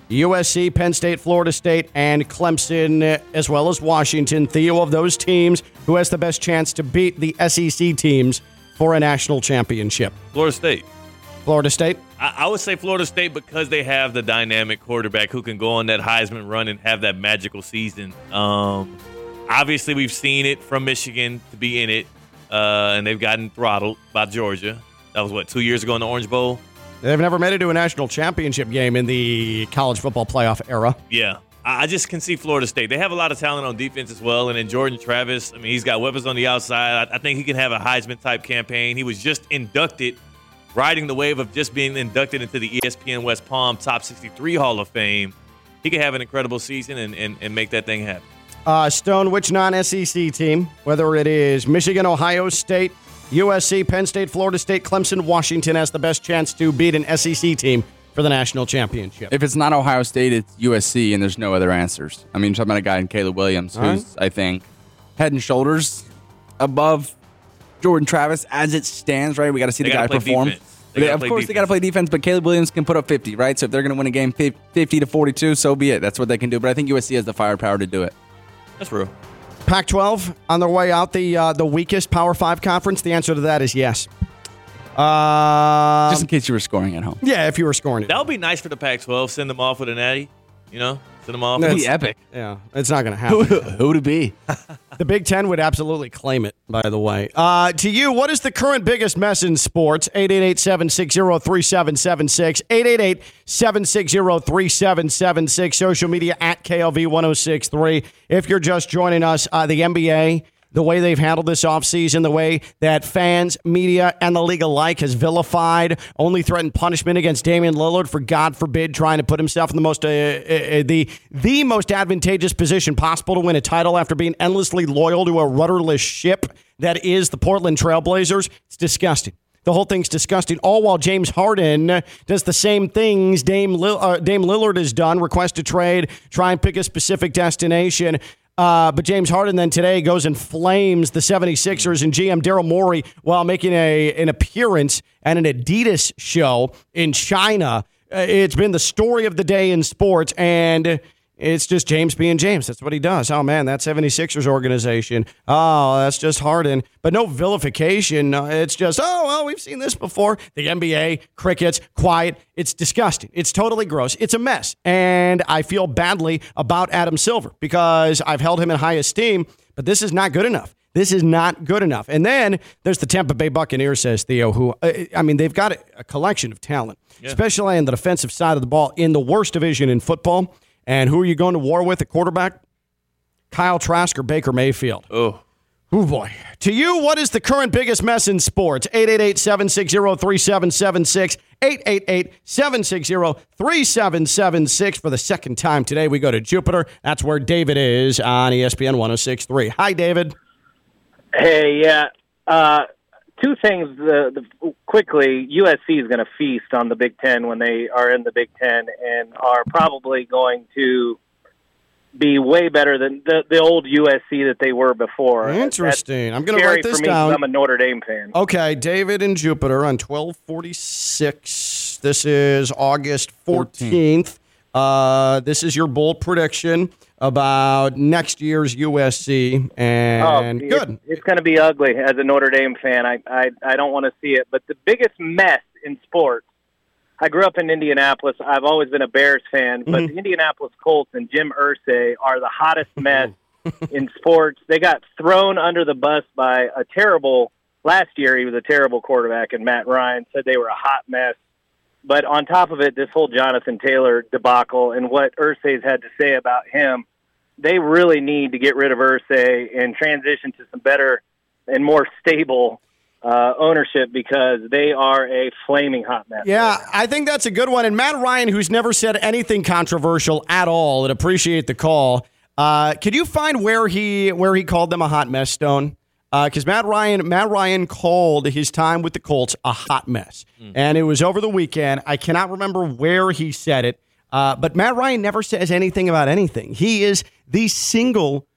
USC, Penn State, Florida State, and Clemson, as well as Washington. Theo of those teams, who has the best chance to beat the SEC teams for a national championship? Florida State. Florida State? I, I would say Florida State because they have the dynamic quarterback who can go on that Heisman run and have that magical season. Um, obviously, we've seen it from Michigan to be in it, uh, and they've gotten throttled by Georgia. That was what two years ago in the Orange Bowl. They've never made it to a national championship game in the college football playoff era. Yeah. I just can see Florida State. They have a lot of talent on defense as well. And then Jordan Travis, I mean, he's got weapons on the outside. I, I think he can have a Heisman type campaign. He was just inducted, riding the wave of just being inducted into the ESPN West Palm Top 63 Hall of Fame. He could have an incredible season and, and, and make that thing happen. Uh, Stone, which non SEC team, whether it is Michigan, Ohio State, USC, Penn State, Florida State, Clemson, Washington, has the best chance to beat an SEC team for the national championship? If it's not Ohio State, it's USC, and there's no other answers. I mean, you're talking about a guy in Caleb Williams, All right. who's, I think, head and shoulders above Jordan Travis as it stands, right? We got to see They the guy perform. defense. They gotta of play course, they got to play defense, but Caleb Williams can put up 50, right? So if they're going to win a game 50 to 42, so be it. That's what they can do. But I think USC has the firepower to do it. That's real. Pac 12 on their way out, the, uh, the weakest Power 5 conference? The answer to that is yes. Uh, Just in case you were scoring at home. yeah, if you were scoring. That would be nice for the Pac 12. Send them off with a natty, you know? Send them off. That's- with- epic. Yeah, it's not going to happen. (laughs) Who would it be? (laughs) The Big Ten would absolutely claim it, by the way. Uh, to you, what is the current biggest mess in sports? 888 760 3776. 888 760 3776. Social media at KLV 1063. If you're just joining us, uh, the NBA. The way they've handled this offseason, the way that fans, media, and the league alike has vilified, only threatened punishment against Damian Lillard for God forbid trying to put himself in the most uh, uh, the the most advantageous position possible to win a title after being endlessly loyal to a rudderless ship that is the Portland Trailblazers. It's disgusting. The whole thing's disgusting. All while James Harden does the same things Dame, uh, Dame Lillard has done request a trade, try and pick a specific destination. Uh, but James Harden then today goes and flames the 76ers and GM Daryl Morey while making a, an appearance at an Adidas show in China. Uh, it's been the story of the day in sports, and it's just James being James. That's what he does. Oh, man, that 76ers organization. Oh, that's just Harden. But no vilification. It's just, oh, well, we've seen this before. The NBA, crickets, quiet. It's disgusting. It's totally gross. It's a mess. And I feel badly about Adam Silver because I've held him in high esteem, but this is not good enough. This is not good enough. And then there's the Tampa Bay Buccaneers, says Theo, who, uh, I mean, they've got a, a collection of talent, especially on the defensive side of the ball in the worst division in football. And who are you going to war with at quarterback? Kyle Trask or Baker Mayfield? Oh. Oh boy. To you, what is the current biggest mess in sports? 888-760-3776. 888-760-3776. For the second time today, we go to Jupiter. That's where David is on ESPN 1063. Hi, David. Hey, yeah. Uh, two things. The, the, quickly, USC is going to feast on the Big Ten when they are in the Big Ten and are probably going to be way better than the, the old USC that they were before. Interesting. That's I'm going to write this for down. I'm a Notre Dame fan. Okay, David and Jupiter on 1246. This is August 14th. Uh, this is your bold prediction about next year's USC. And Oh, good. It's, it's going to be ugly as a Notre Dame fan. I I, I don't want to see it. But the biggest mess in sports. I grew up in Indianapolis. I've always been a Bears fan, but Mm-hmm. the Indianapolis Colts and Jim Irsay are the hottest mess in sports. They got thrown under the bus by a terrible last year he was a terrible quarterback, and Matt Ryan said they were a hot mess. But on top of it, this whole Jonathan Taylor debacle and what Irsay's had to say about him, they really need to get rid of Irsay and transition to some better and more stable uh, ownership because they are a flaming hot mess. Yeah, I think that's a good one. And Matt Ryan, who's never said anything controversial at all, and appreciate the call. Uh, could you find where he where he called them a hot mess, Stone? Because Matt Ryan Matt Ryan called his time with the Colts a hot mess, and it was over the weekend. I cannot remember where he said it, uh, but Matt Ryan never says anything about anything. He is the single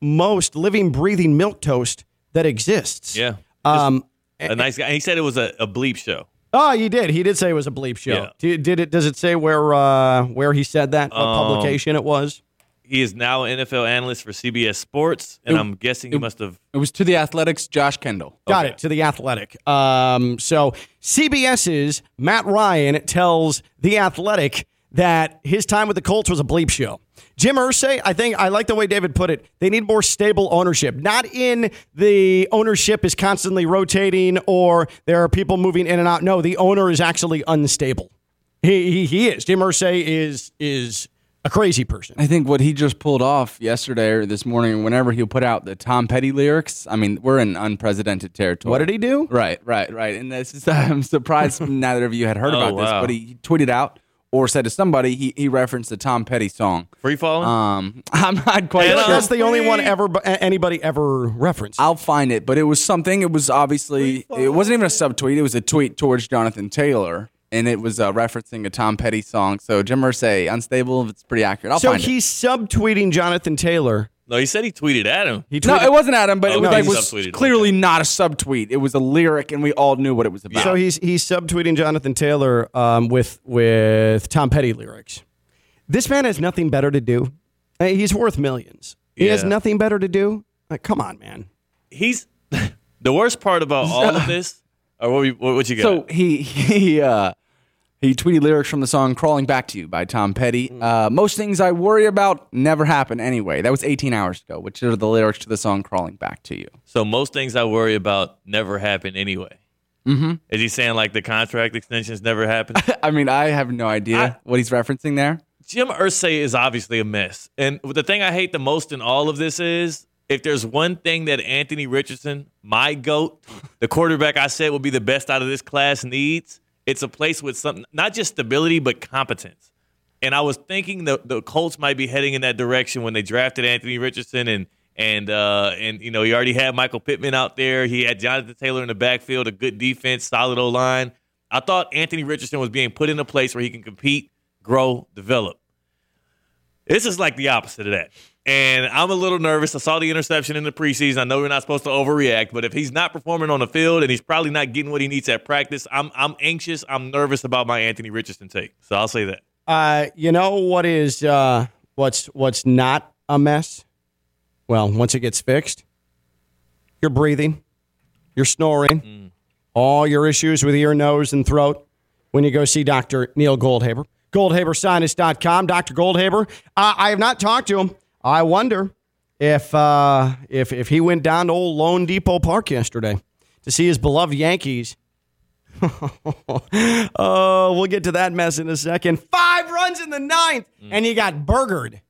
most living, breathing milk toast that exists. Yeah. Um, A nice guy. He said it was a, a bleep show. Oh, he did. He did say it was a bleep show. Yeah. Did, did it? Does it say where uh, where he said that? What Um, publication it was? He is now an NFL analyst for CBS Sports, and I'm guessing he must have. It was to the Athletics, Josh Kendall. Got it to the Athletic. Um, so CBS's Matt Ryan tells the Athletic that his time with the Colts was a bleep show. Jim Irsay, I think I like the way David put it. They need more stable ownership, not in the ownership is constantly rotating or there are people moving in and out. No, the owner is actually unstable. He he, he is. Jim Irsay is is a crazy person. I think what he just pulled off yesterday or this morning, whenever he put out the Tom Petty lyrics, I mean, we're in unprecedented territory. What did he do? Right, right, right. And this is, (laughs) I'm surprised (laughs) neither of you had heard Oh, about this, wow. but he tweeted out or said to somebody, he, he referenced the Tom Petty song. Free falling? Um, (laughs) I'm not quite sure. That's the only one ever anybody ever referenced. I'll find it, but it was something. It was obviously it wasn't even a subtweet. It was a tweet towards Jonathan Taylor, and it was uh, referencing a Tom Petty song. So Jim Irsay, unstable. It's pretty accurate. I'll so find it. he's subtweeting Jonathan Taylor. No, he said he tweeted at him. He No, it wasn't Adam, but Oh, it was no, like was subtweeted. clearly not a subtweet. It was a lyric, and we all knew what it was about. So he's he's subtweeting Jonathan Taylor um, with with Tom Petty lyrics. This man has nothing better to do. He's worth millions. He has nothing better to do. Like, come on, man. He's (laughs) the worst part about all of (laughs) this. Or what, what, what you got? So he (laughs) he uh, he tweeted lyrics from the song "Crawling Back to You" by Tom Petty. Mm. Uh, Most things I worry about never happen anyway. That was 18 hours ago, which are the lyrics to the song "Crawling Back to You." So most things I worry about never happen anyway. Mm-hmm. Is he saying like the contract extensions never happen? (laughs) I mean, I have no idea I- what he's referencing there. Jim Irsay is obviously a mess. And the thing I hate the most in all of this is if there's one thing that Anthony Richardson, my GOAT, the quarterback I said would be the best out of this class, needs, it's a place with something, not just stability, but competence. And I was thinking the, the Colts might be heading in that direction when they drafted Anthony Richardson and and uh, and you know he already had Michael Pittman out there. He had Jonathan Taylor in the backfield, a good defense, solid O line. I thought Anthony Richardson was being put in a place where he can compete, grow, develop. This is like the opposite of that. And I'm a little nervous. I saw the interception in the preseason. I know we're not supposed to overreact, but if he's not performing on the field and he's probably not getting what he needs at practice, I'm I'm anxious. I'm nervous about my Anthony Richardson take. So I'll say that. Uh, you know what is uh, what's what's not a mess? Well, once it gets fixed, you're breathing, you're snoring, all your issues with ear, nose, and throat. When you go see Dr. Neil Goldhaber, GoldhaberSinus.com. Dr. Goldhaber, uh, I have not talked to him. I wonder if uh, if if he went down to old loanDepot Park yesterday to see his beloved Yankees. (laughs) oh, we'll get to that mess in a second. Five runs in the ninth, and he got burgered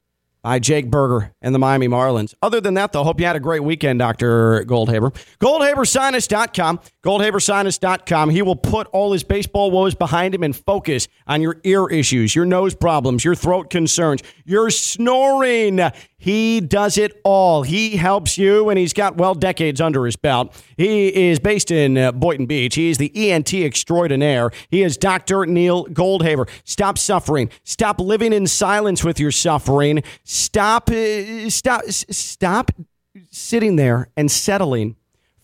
by Jake Burger and the Miami Marlins. Other than that, though, hope you had a great weekend, Dr. Goldhaber. GoldhaberSinus.com. GoldhaberSinus.com. He will put all his baseball woes behind him and focus on your ear issues, your nose problems, your throat concerns, your snoring. He does it all. He helps you, and he's got, well, decades under his belt. He is based in uh, Boynton Beach. He is the ENT extraordinaire. He is Dr. Neil Goldhaber. Stop suffering. Stop living in silence with your suffering. Stop, uh, stop, stop sitting there and settling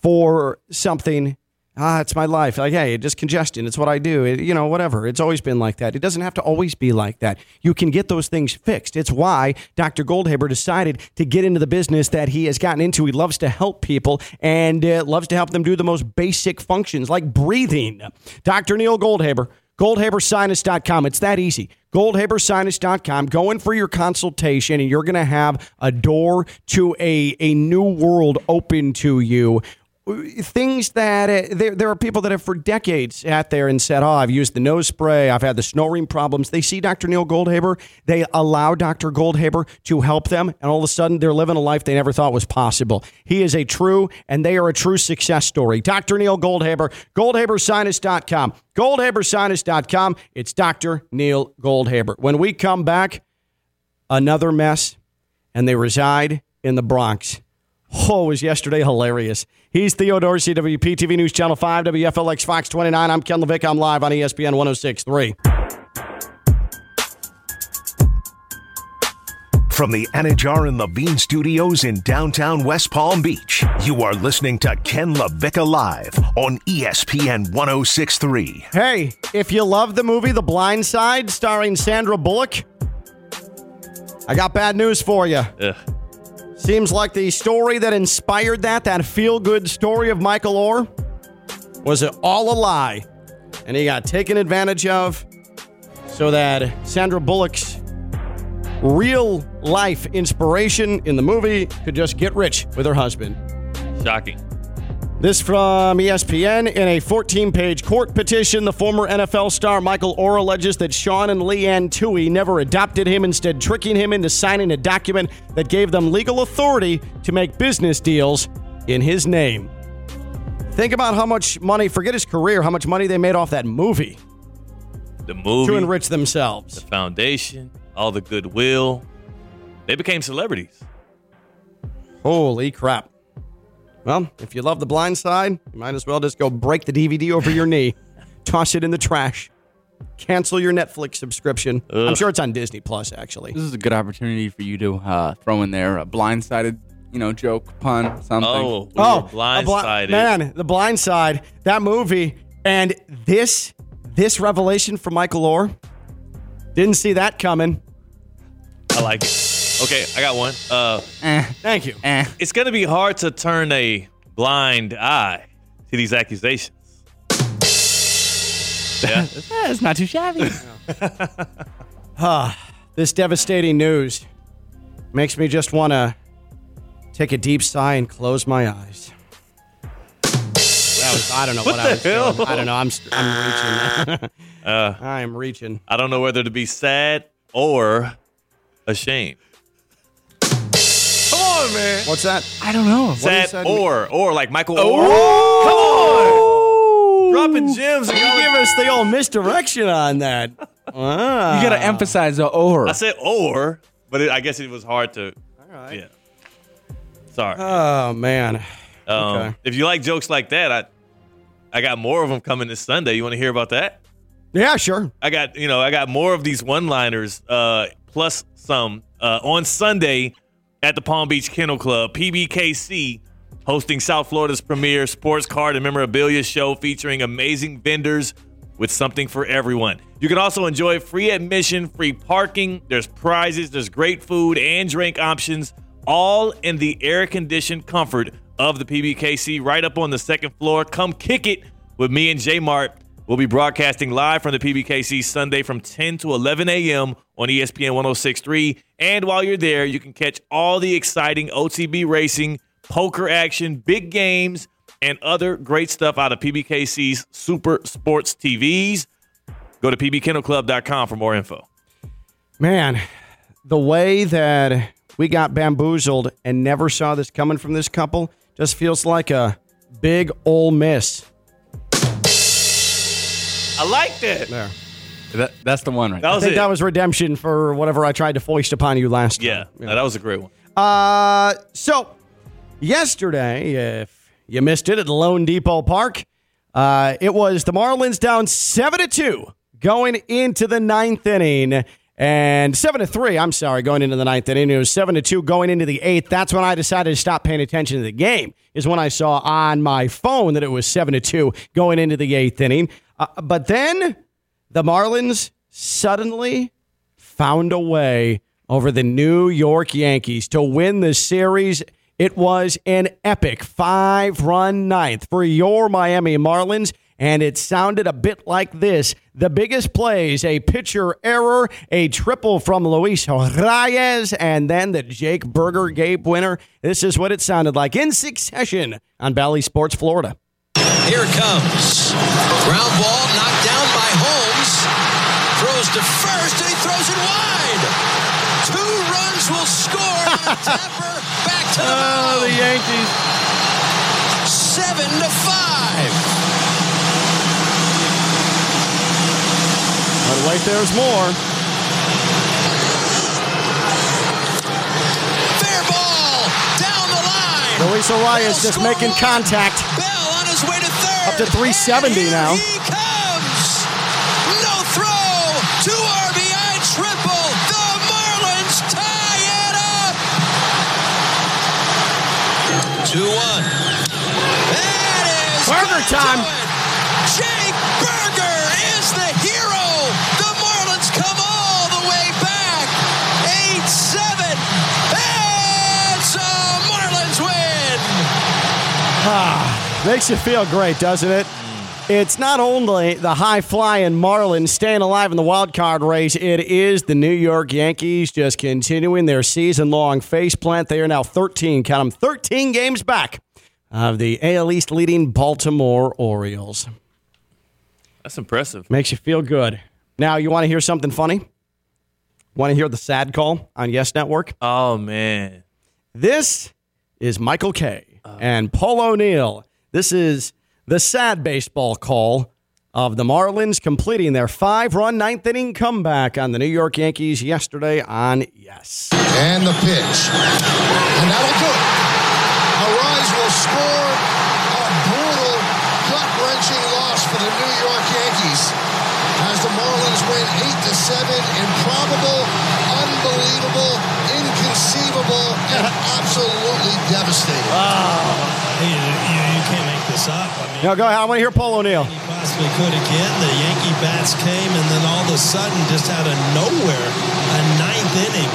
for something. Ah, it's my life. Like, hey, it's just congestion. It's what I do. It- you know, whatever. It's always been like that. It doesn't have to always be like that. You can get those things fixed. It's why Dr. Goldhaber decided to get into the business that he has gotten into. He loves to help people and uh, loves to help them do the most basic functions like breathing. Dr. Neil Goldhaber, goldhabersinus.com. It's that easy. Goldhabersinus.com. Go in for your consultation, and you're going to have a door to a, a new world open to you things that uh, there, there are people that have for decades sat there and said, "Oh, I've used the nose spray. I've had the snoring problems." They see Dr. Neil Goldhaber. They allow Dr. Goldhaber to help them, and all of a sudden, they're living a life they never thought was possible. He is a true, and they are a true success story. Dr. Neil Goldhaber, GoldhaberSinus.com, GoldhaberSinus.com. It's Dr. Neil Goldhaber. When we come back, another mess, and they reside in the Bronx. Oh, was yesterday hilarious. He's Theo Dorsey, WPTV News Channel 5, WFLX Fox 29. I'm Ken LaVicka. I'm live on ESPN 1063. From the Anidjar and Levine Studios in downtown West Palm Beach, you are listening to Ken LaVicka Live on ESPN 1063. Hey, if you love the movie The Blind Side starring Sandra Bullock, I got bad news for you. Ugh. Seems like the story that inspired that, that feel good story of Michael Oher, was it all a lie? And he got taken advantage of so that Sandra Bullock's real life inspiration in the movie could just get rich with her husband. Shocking. This from ESPN. In a 14 page court petition, the former NFL star Michael Oher alleges that Sean and Leigh Anne Tuohy never adopted him, instead, tricking him into signing a document that gave them legal authority to make business deals in his name. Think about how much money, forget his career, how much money they made off that movie The movie, to enrich themselves. The foundation, all the goodwill. They became celebrities. Holy crap. Well, if you love The Blind Side, you might as well just go break the DVD over your knee, (laughs) toss it in the trash, cancel your Netflix subscription. I'm sure it's on Disney Plus, actually. This is a good opportunity for you to uh, throw in there a blindsided, you know, joke, pun, something. Oh, we Oh, blindsided. a bli- man, The Blind Side, that movie, and this this revelation from Michael Oher. Didn't see that coming. I like it. Okay, I got one. Uh, Eh, Thank you. eh. it's going to be hard to turn a blind eye to these accusations. (laughs) Yeah. Eh, it's not too shabby. (laughs) This devastating news makes me just want to take a deep sigh and close my eyes. That was, I don't know what, What I the was hell? doing. I don't know. I'm, I'm reaching. (laughs) Uh, I am reaching. I don't know whether to be sad or ashamed. Come on, man. What's that? I don't know. Sad that or or like Michael Oh! Oher. Come on, dropping gems. You And give us the old misdirection on that. (laughs) Ah. You got to emphasize the or. I said or, but it, I guess it was hard to. right. Yeah. Sorry. Oh man. Um, okay. If you like jokes like that, I I got more of them coming this Sunday. You want to hear about that? Yeah, sure. I got you know I got more of these one-liners uh, plus some uh, on Sunday at the Palm Beach Kennel Club. PBKC hosting South Florida's premier sports card and memorabilia show featuring amazing vendors with something for everyone. You can also enjoy free admission, free parking. There's prizes, there's great food and drink options, all in the air-conditioned comfort of the PBKC right up on the second floor. Come kick it with me and J Mart. We'll be broadcasting live from the PBKC Sunday from 10 to 11 a.m. on ESPN 1063. And while you're there, you can catch all the exciting OTB racing, poker action, big games, and other great stuff out of PBKC's Super Sports TVs. Go to pbkennelclub.com for more info. Man, the way that we got bamboozled and never saw this coming from this couple just feels like a big ol' miss. I liked it. There. That, that's the one right That I was think it. that was redemption for whatever I tried to foist upon you last yeah, time. no, that was a great one. Uh, so yesterday, if you missed it at the loanDepot Park, uh, it was the Marlins down seven to two going into the ninth inning, and seven to three. I'm sorry, going into the ninth inning. It was seven to two going into the eighth. That's when I decided to stop paying attention to the game. Is when I saw on my phone that it was seven to two going into the eighth inning. Uh, but then the Marlins suddenly found a way over the New York Yankees to win the series. It was an epic five run ninth for your Miami Marlins. and it sounded a bit like this. The biggest plays, a pitcher error, a triple from Luis Arraez, and then the Jake Burger game winner. This is what it sounded like in succession on Bally Sports Florida. Here it comes. Ground ball knocked down by Holmes. Throws to first, and he throws it wide. Two runs will score. (laughs) Tapper back to the oh, mound. Oh, the Yankees. Seven to five. But wait, there's more. Fair ball down the line. Luis Arraez just making contact. Up to 370 now. He comes. No throw. Two RBI triple. The Marlins tie it up. Two one. That is Burger time. Jake Burger is the hero. The Marlins come all the way back. Eight seven. It's a Marlins win. Ah, makes you feel great, doesn't it? It's not only the high flying Marlins staying alive in the wild card race, it is the New York Yankees just continuing their season long faceplant. They are now 13, count them, 13 games back of the AL East leading Baltimore Orioles. That's impressive. Makes you feel good. Now, you want to hear something funny? Want to hear the sad call on Yes Network? Oh man. This is Michael Kay and Paul O'Neill. This is the sad baseball call of the Marlins completing their five run ninth inning comeback on the New York Yankees yesterday on Yes. And the pitch. And that'll do it. Arraez will score a brutal, gut wrenching loss for the New York Yankees as the Marlins win 8 to 7. Improbable, unbelievable, inconceivable, and absolutely devastating. Ah, you, this up. I mean, Now, go ahead. I want to hear Paul O'Neill. He possibly could again. The Yankee bats came, and then all of a sudden, just out of nowhere, a ninth inning.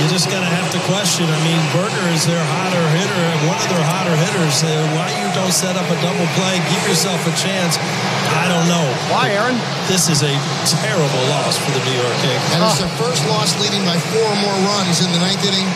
You just got to have to question. I mean, Burger is their hotter hitter, one of their hotter hitters. Uh, why you don't set up a double play, give yourself a chance? I don't know. Why, Aaron? This is a terrible loss for the New York Yankees. And it's their first loss leading by four or more runs in the ninth inning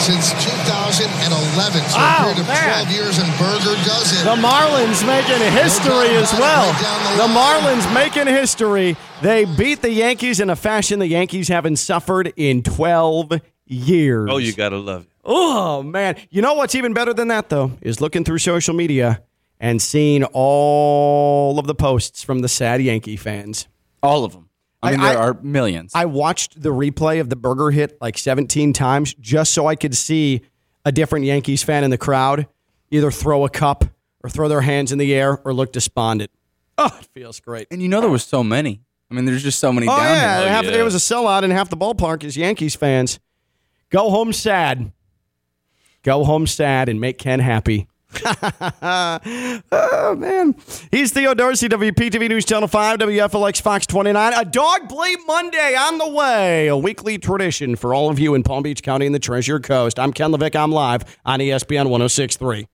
since 2011. So Oh, a period of man. 12 years, and Burger does it. The Marlins making history as well. The Marlins making history. They beat the Yankees in a fashion the Yankees haven't suffered in 12 years. Oh, you gotta love it. Oh man, you know what's even better than that though is looking through social media and seeing all of the posts from the sad Yankee fans. All of them. I mean, there I- are millions. I watched the replay of the burger hit like 17 times just so I could see a different Yankees fan in the crowd either throw a cup or throw their hands in the air or look despondent. Oh, it feels great. and you know there was so many. I mean, there's just so many Oh down yeah, here. half, it was a sellout, and half the ballpark is Yankees fans. Go home sad. Go home sad and make Ken happy. Oh man, he's Theo Dorsey, WPTV News Channel Five, WFLX Fox 29. A dog bleep Monday on the way, a weekly tradition for all of you in Palm Beach County and the Treasure Coast. I'm Ken LaVicka. I'm live on ESPN 106.3.